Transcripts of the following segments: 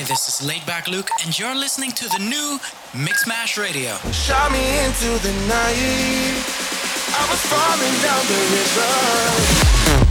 Hi, this is Laidback Luke, and you're listening to the new Mixmash Radio. Shot me into the night. I was falling down the river.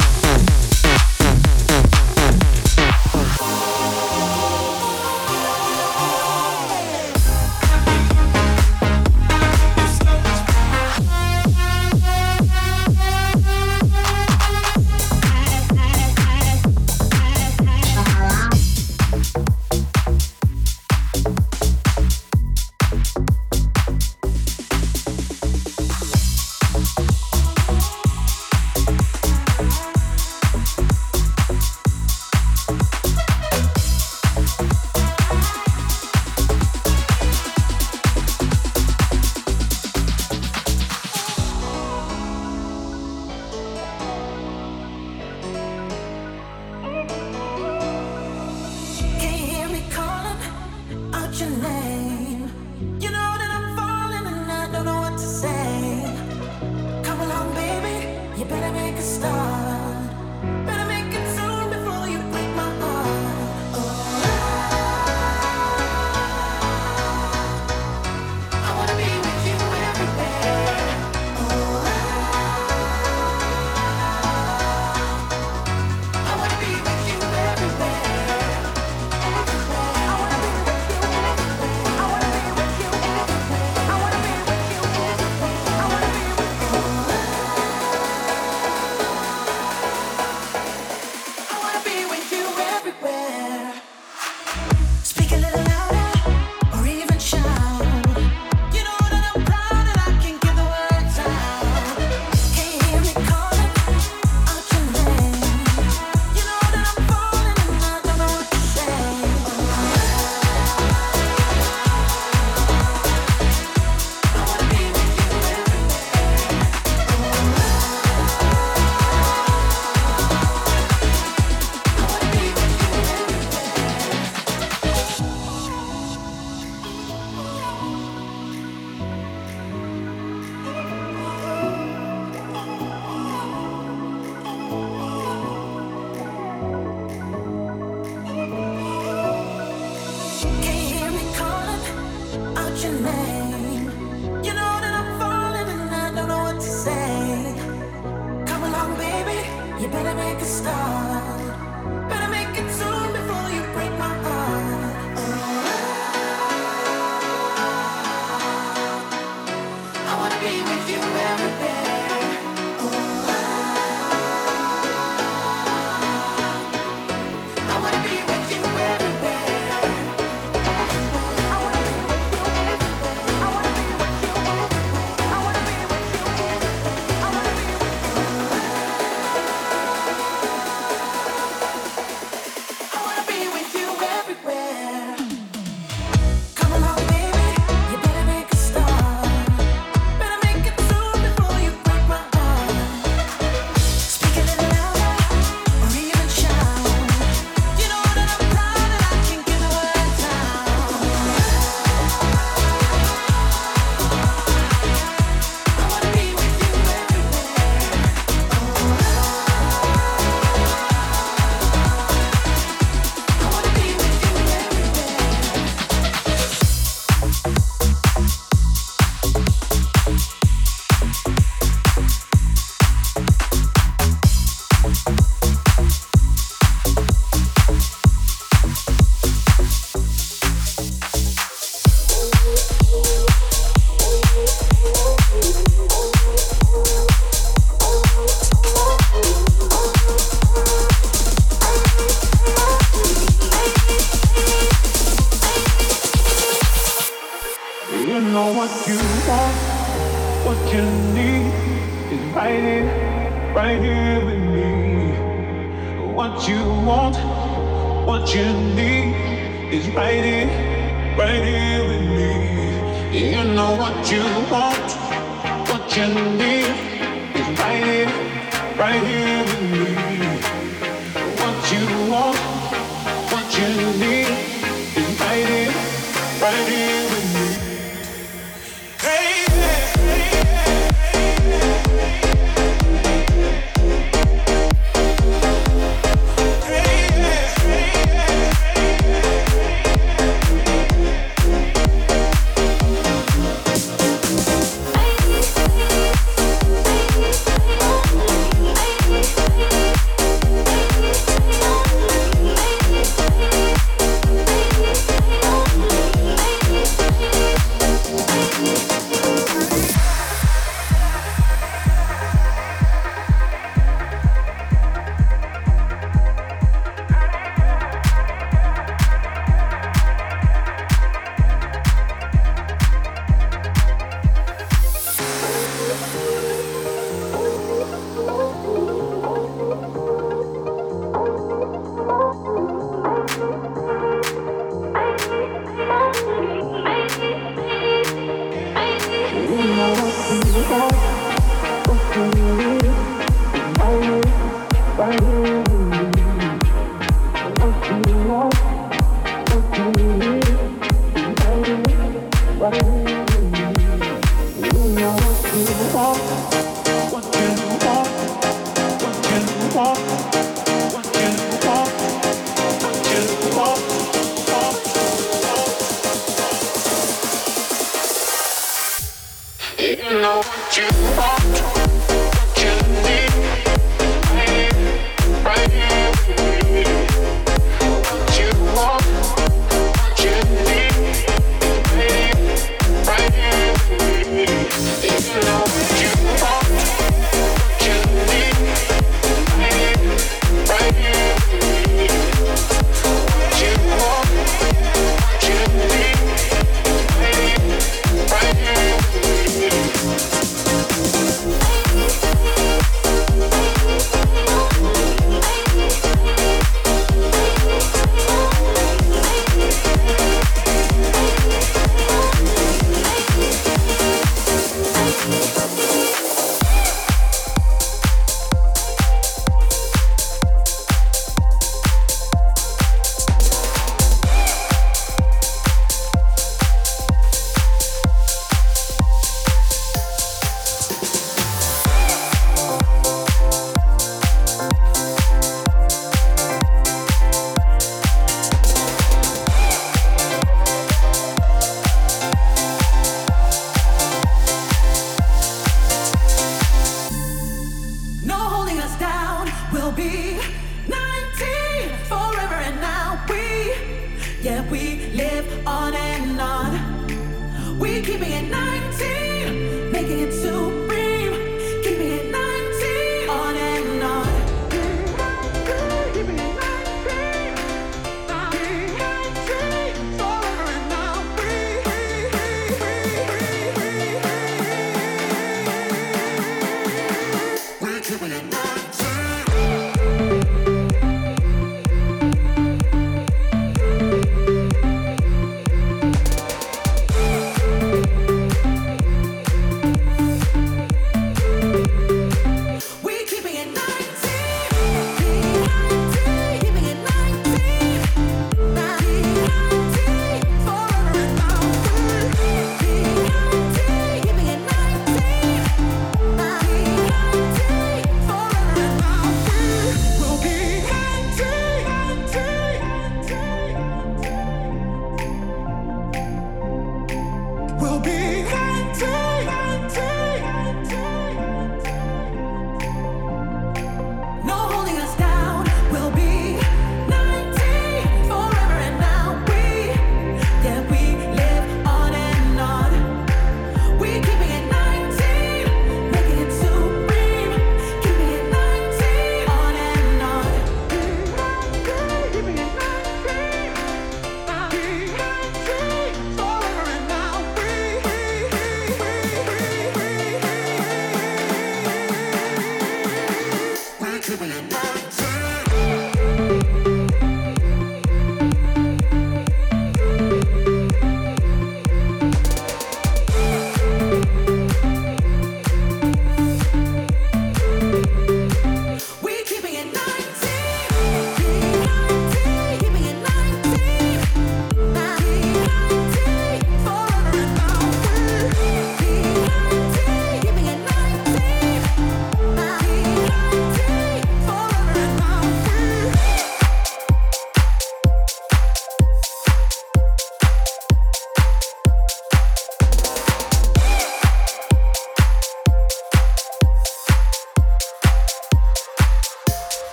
Why you?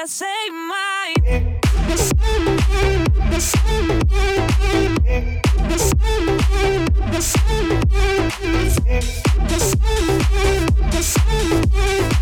that save mine.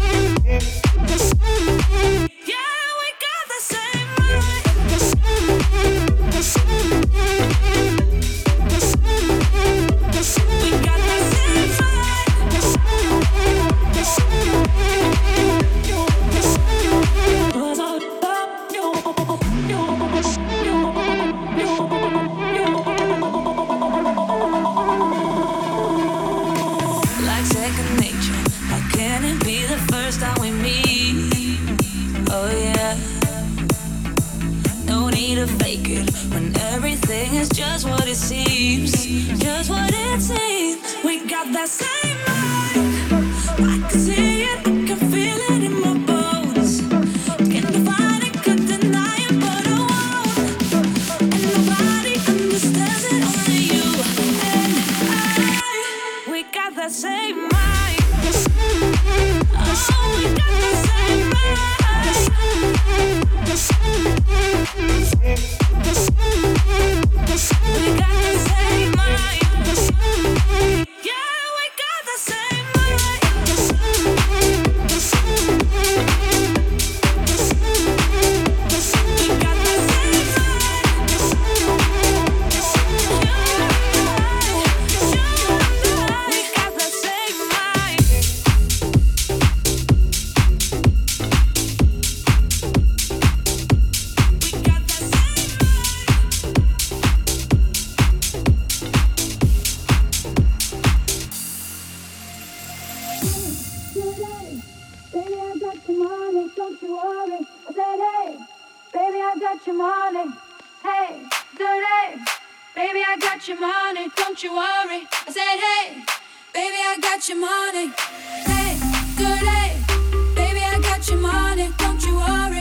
your money. Hey, dirty. Baby, I got your money. Don't you worry. I said, hey, baby, I got your money. Hey, dirty. Baby, I got your money. Don't you worry.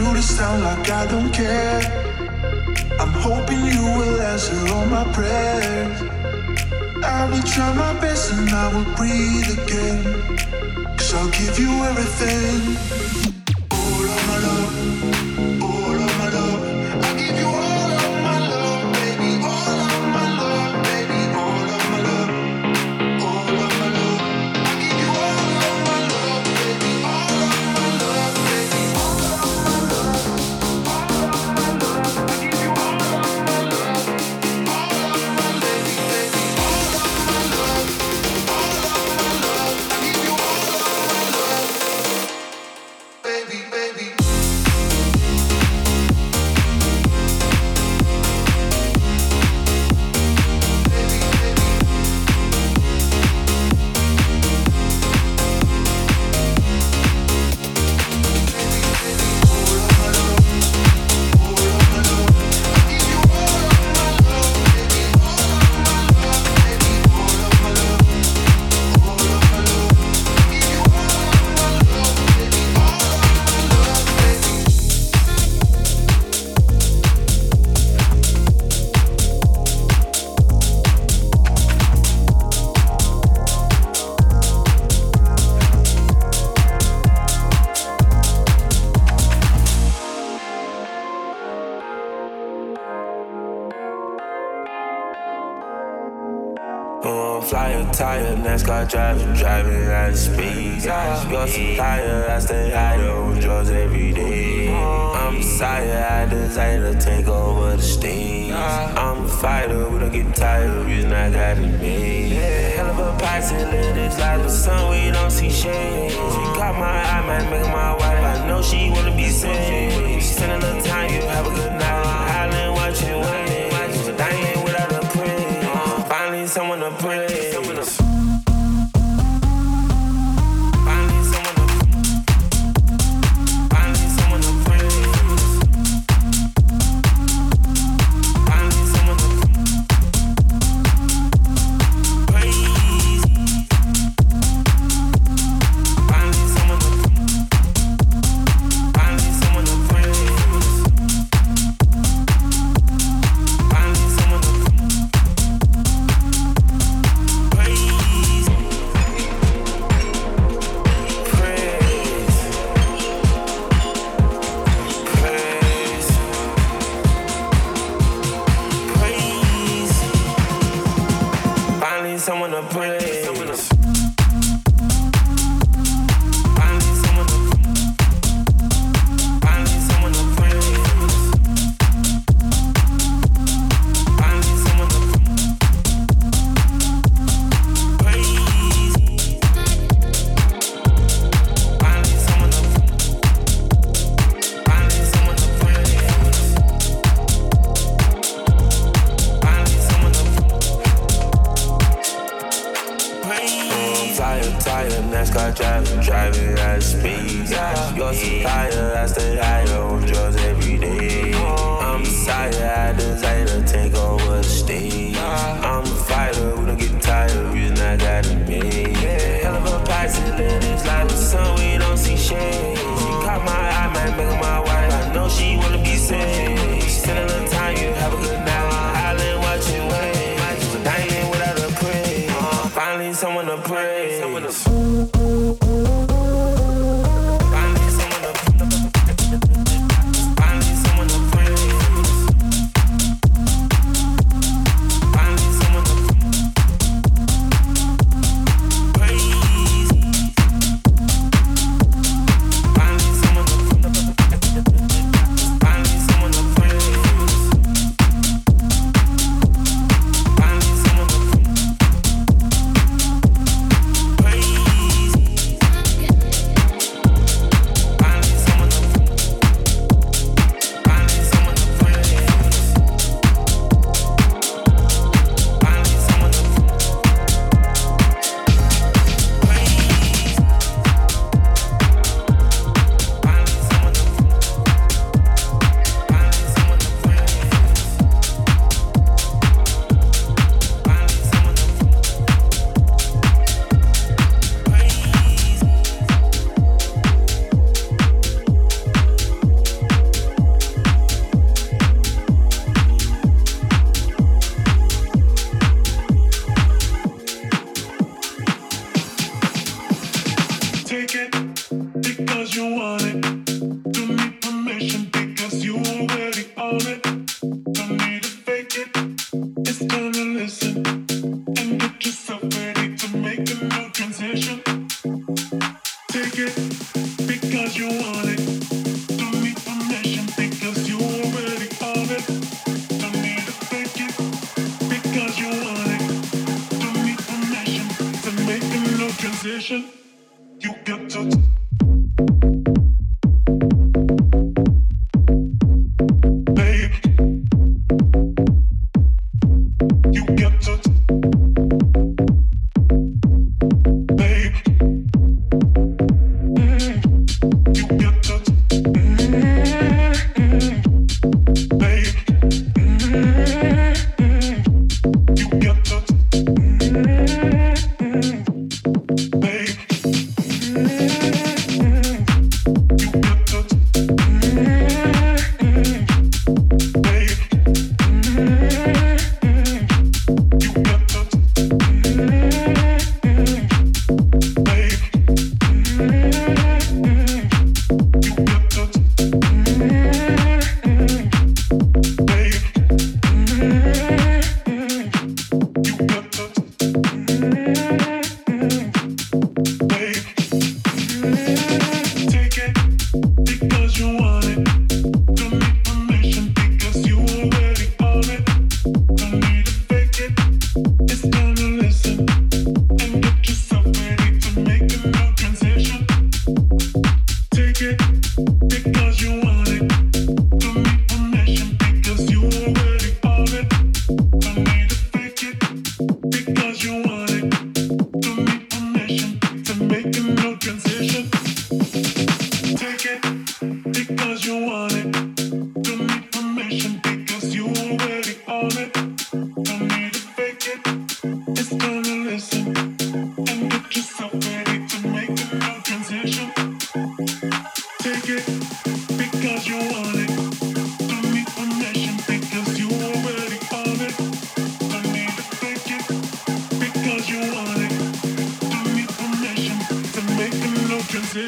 like I don't care. I'm hoping you will answer all my prayers. I will try my best and I will breathe again. Cause I'll give you everything. desire, I desire to take over the stage. Uh-huh. I'm a fighter, we don't get tired, the reason I got it made. Hell of a party in this life, but some we don't see shade. She caught my eye, might make my wife, I know she wanna be saved. She's spending the time, you have a good night, I'll watch you wait. decision, you can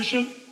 Show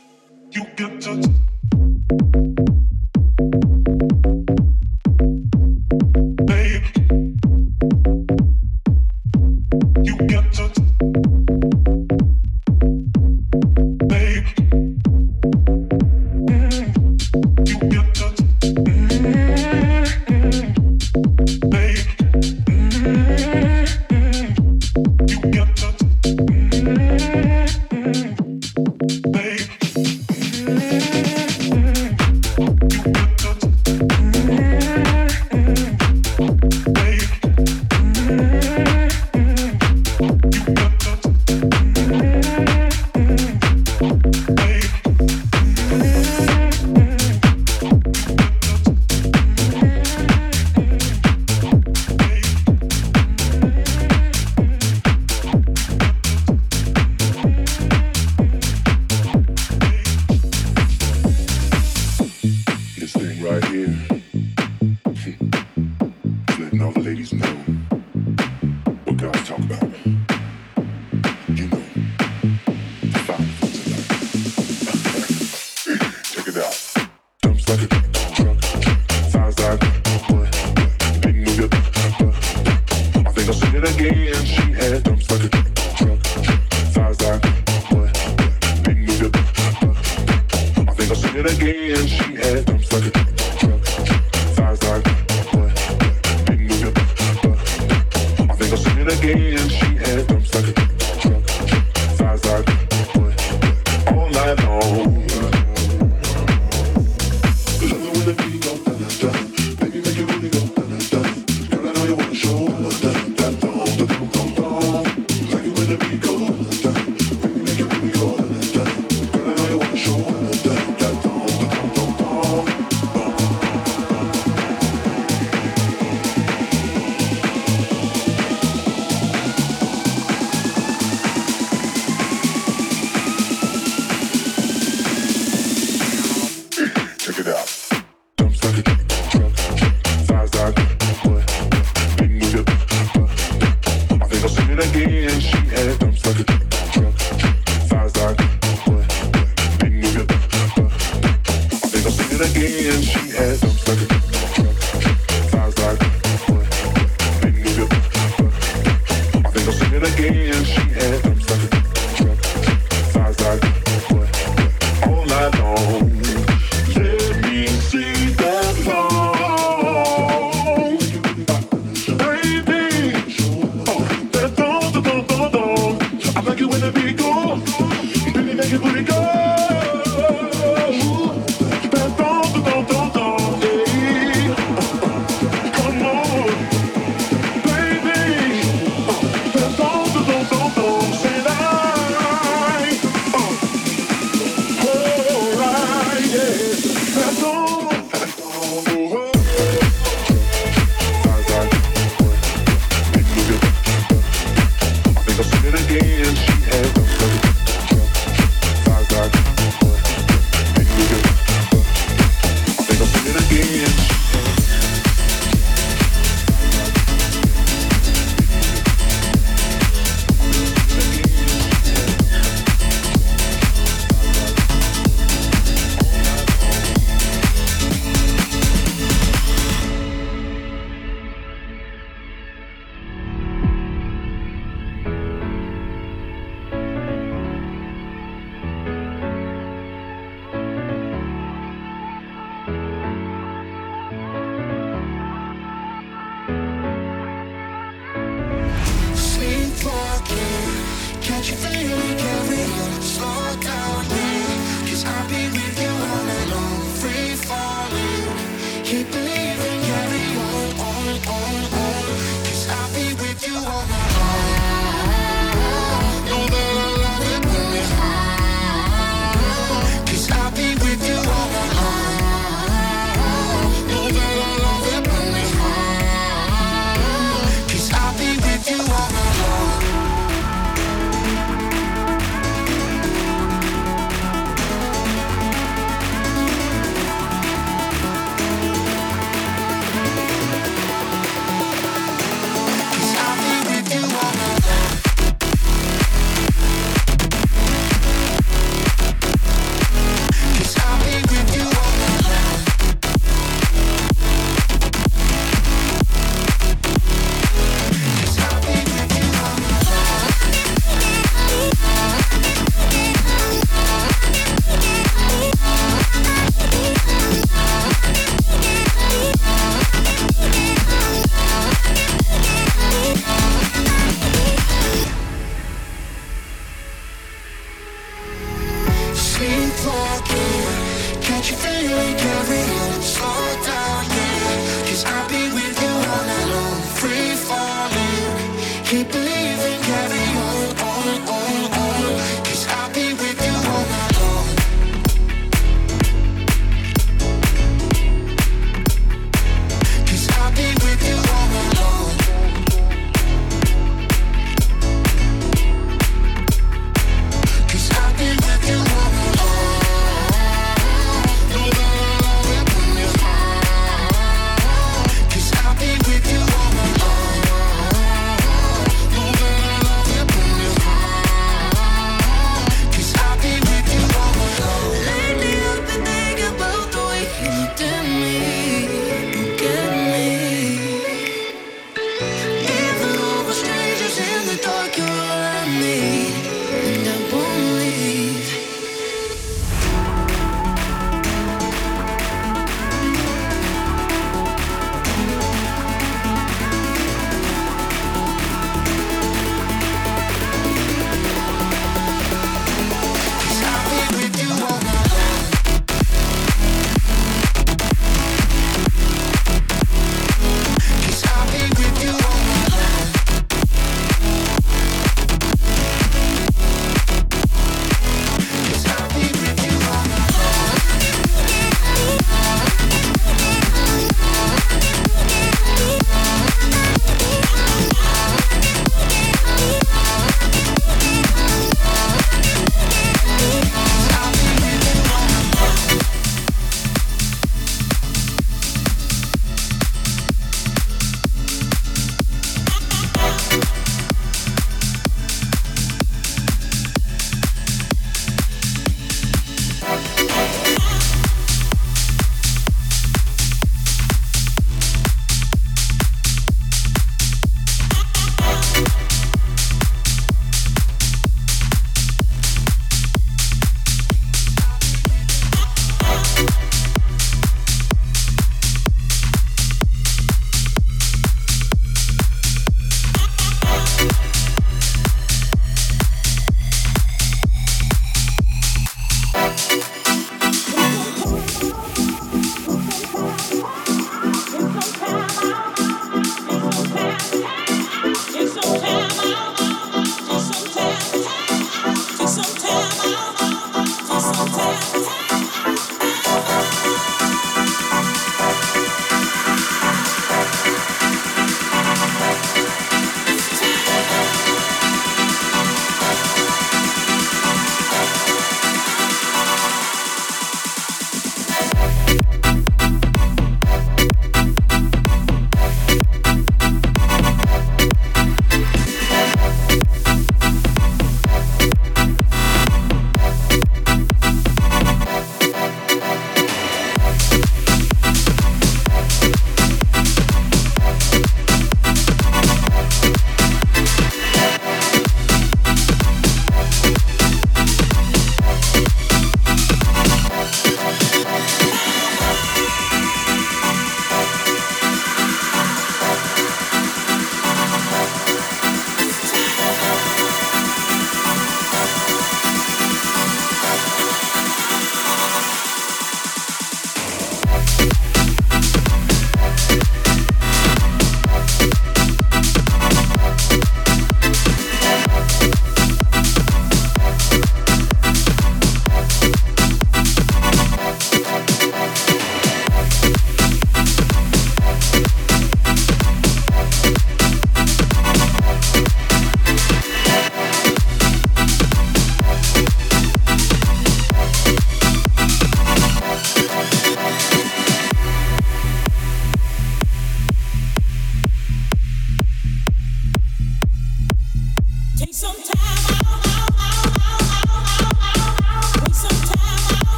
keep believing,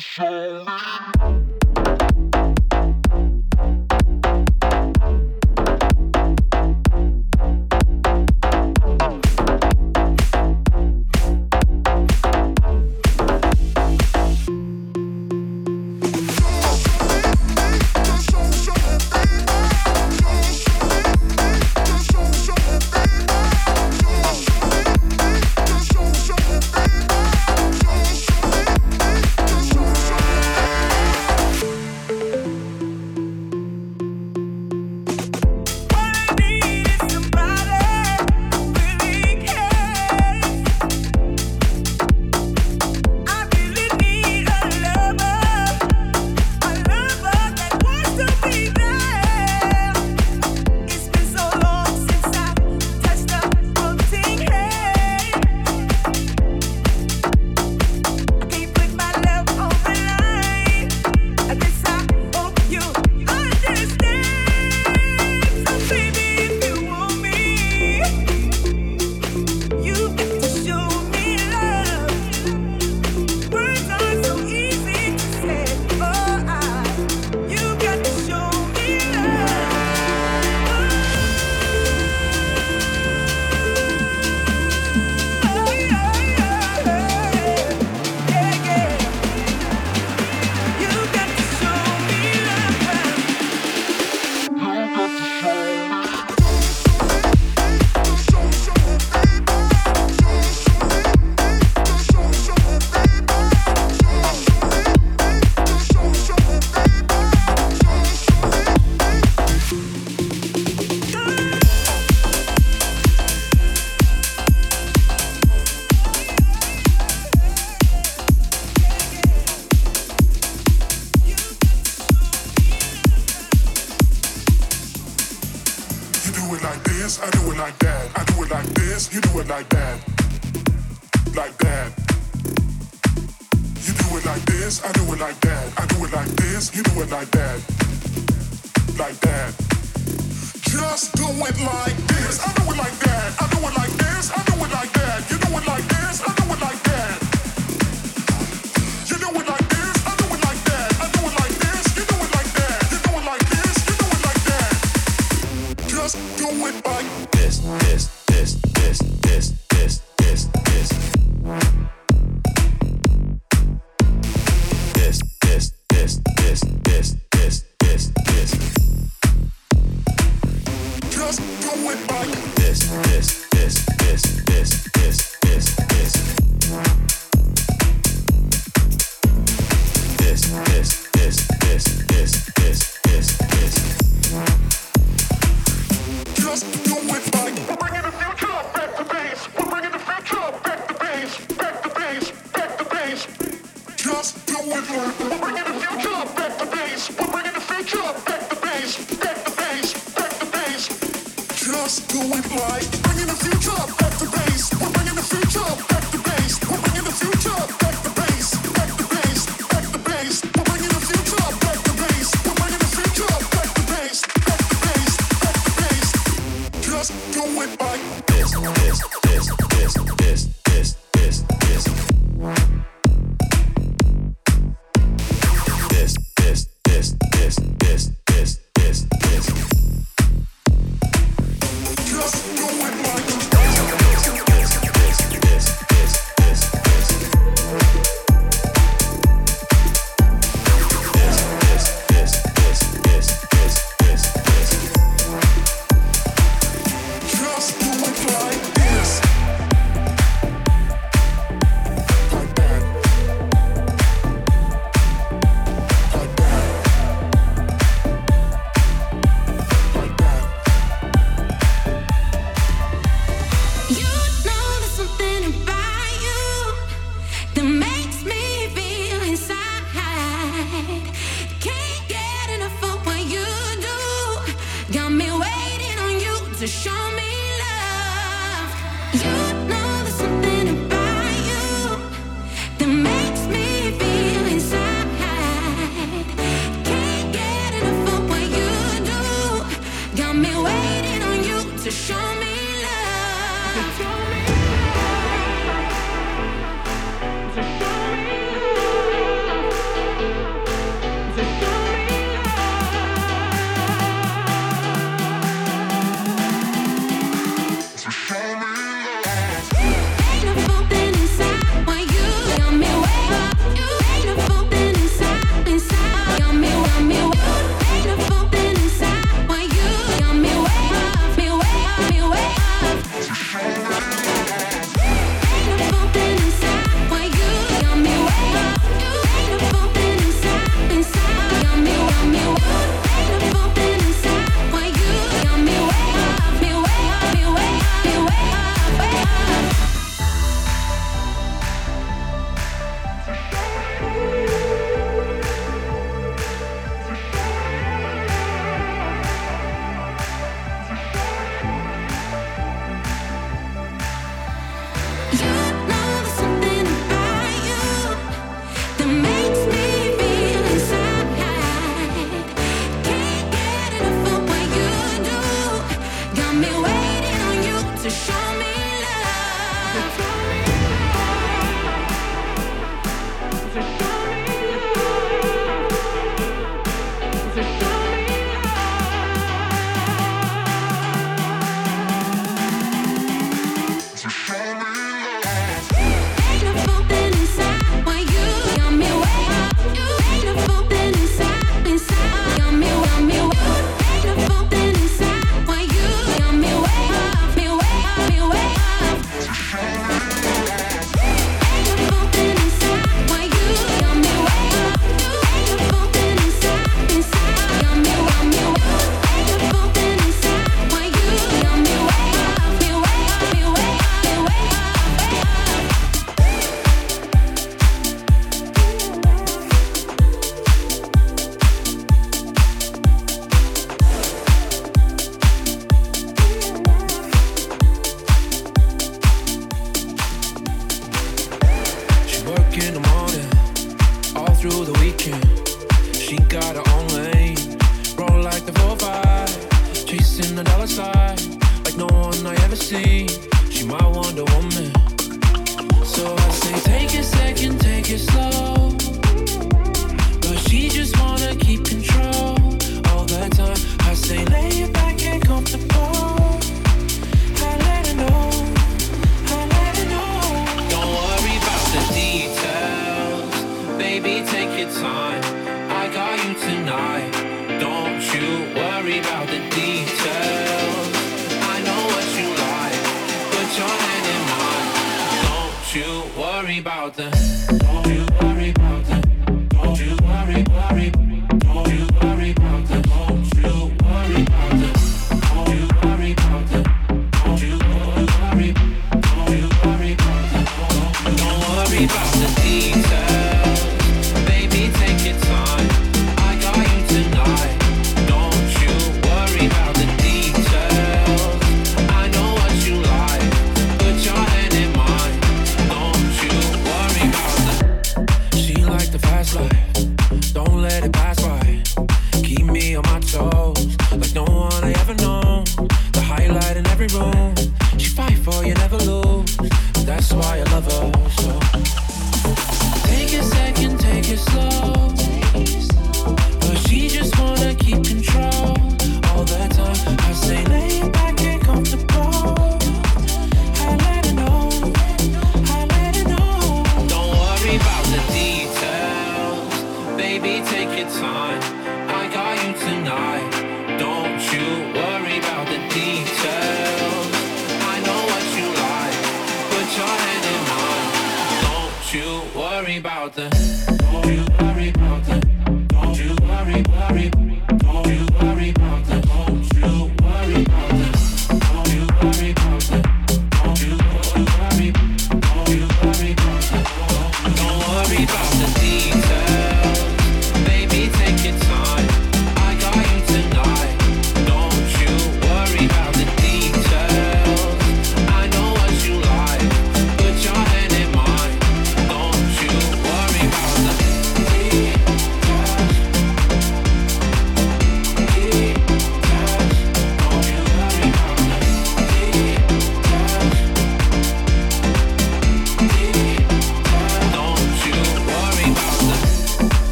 show me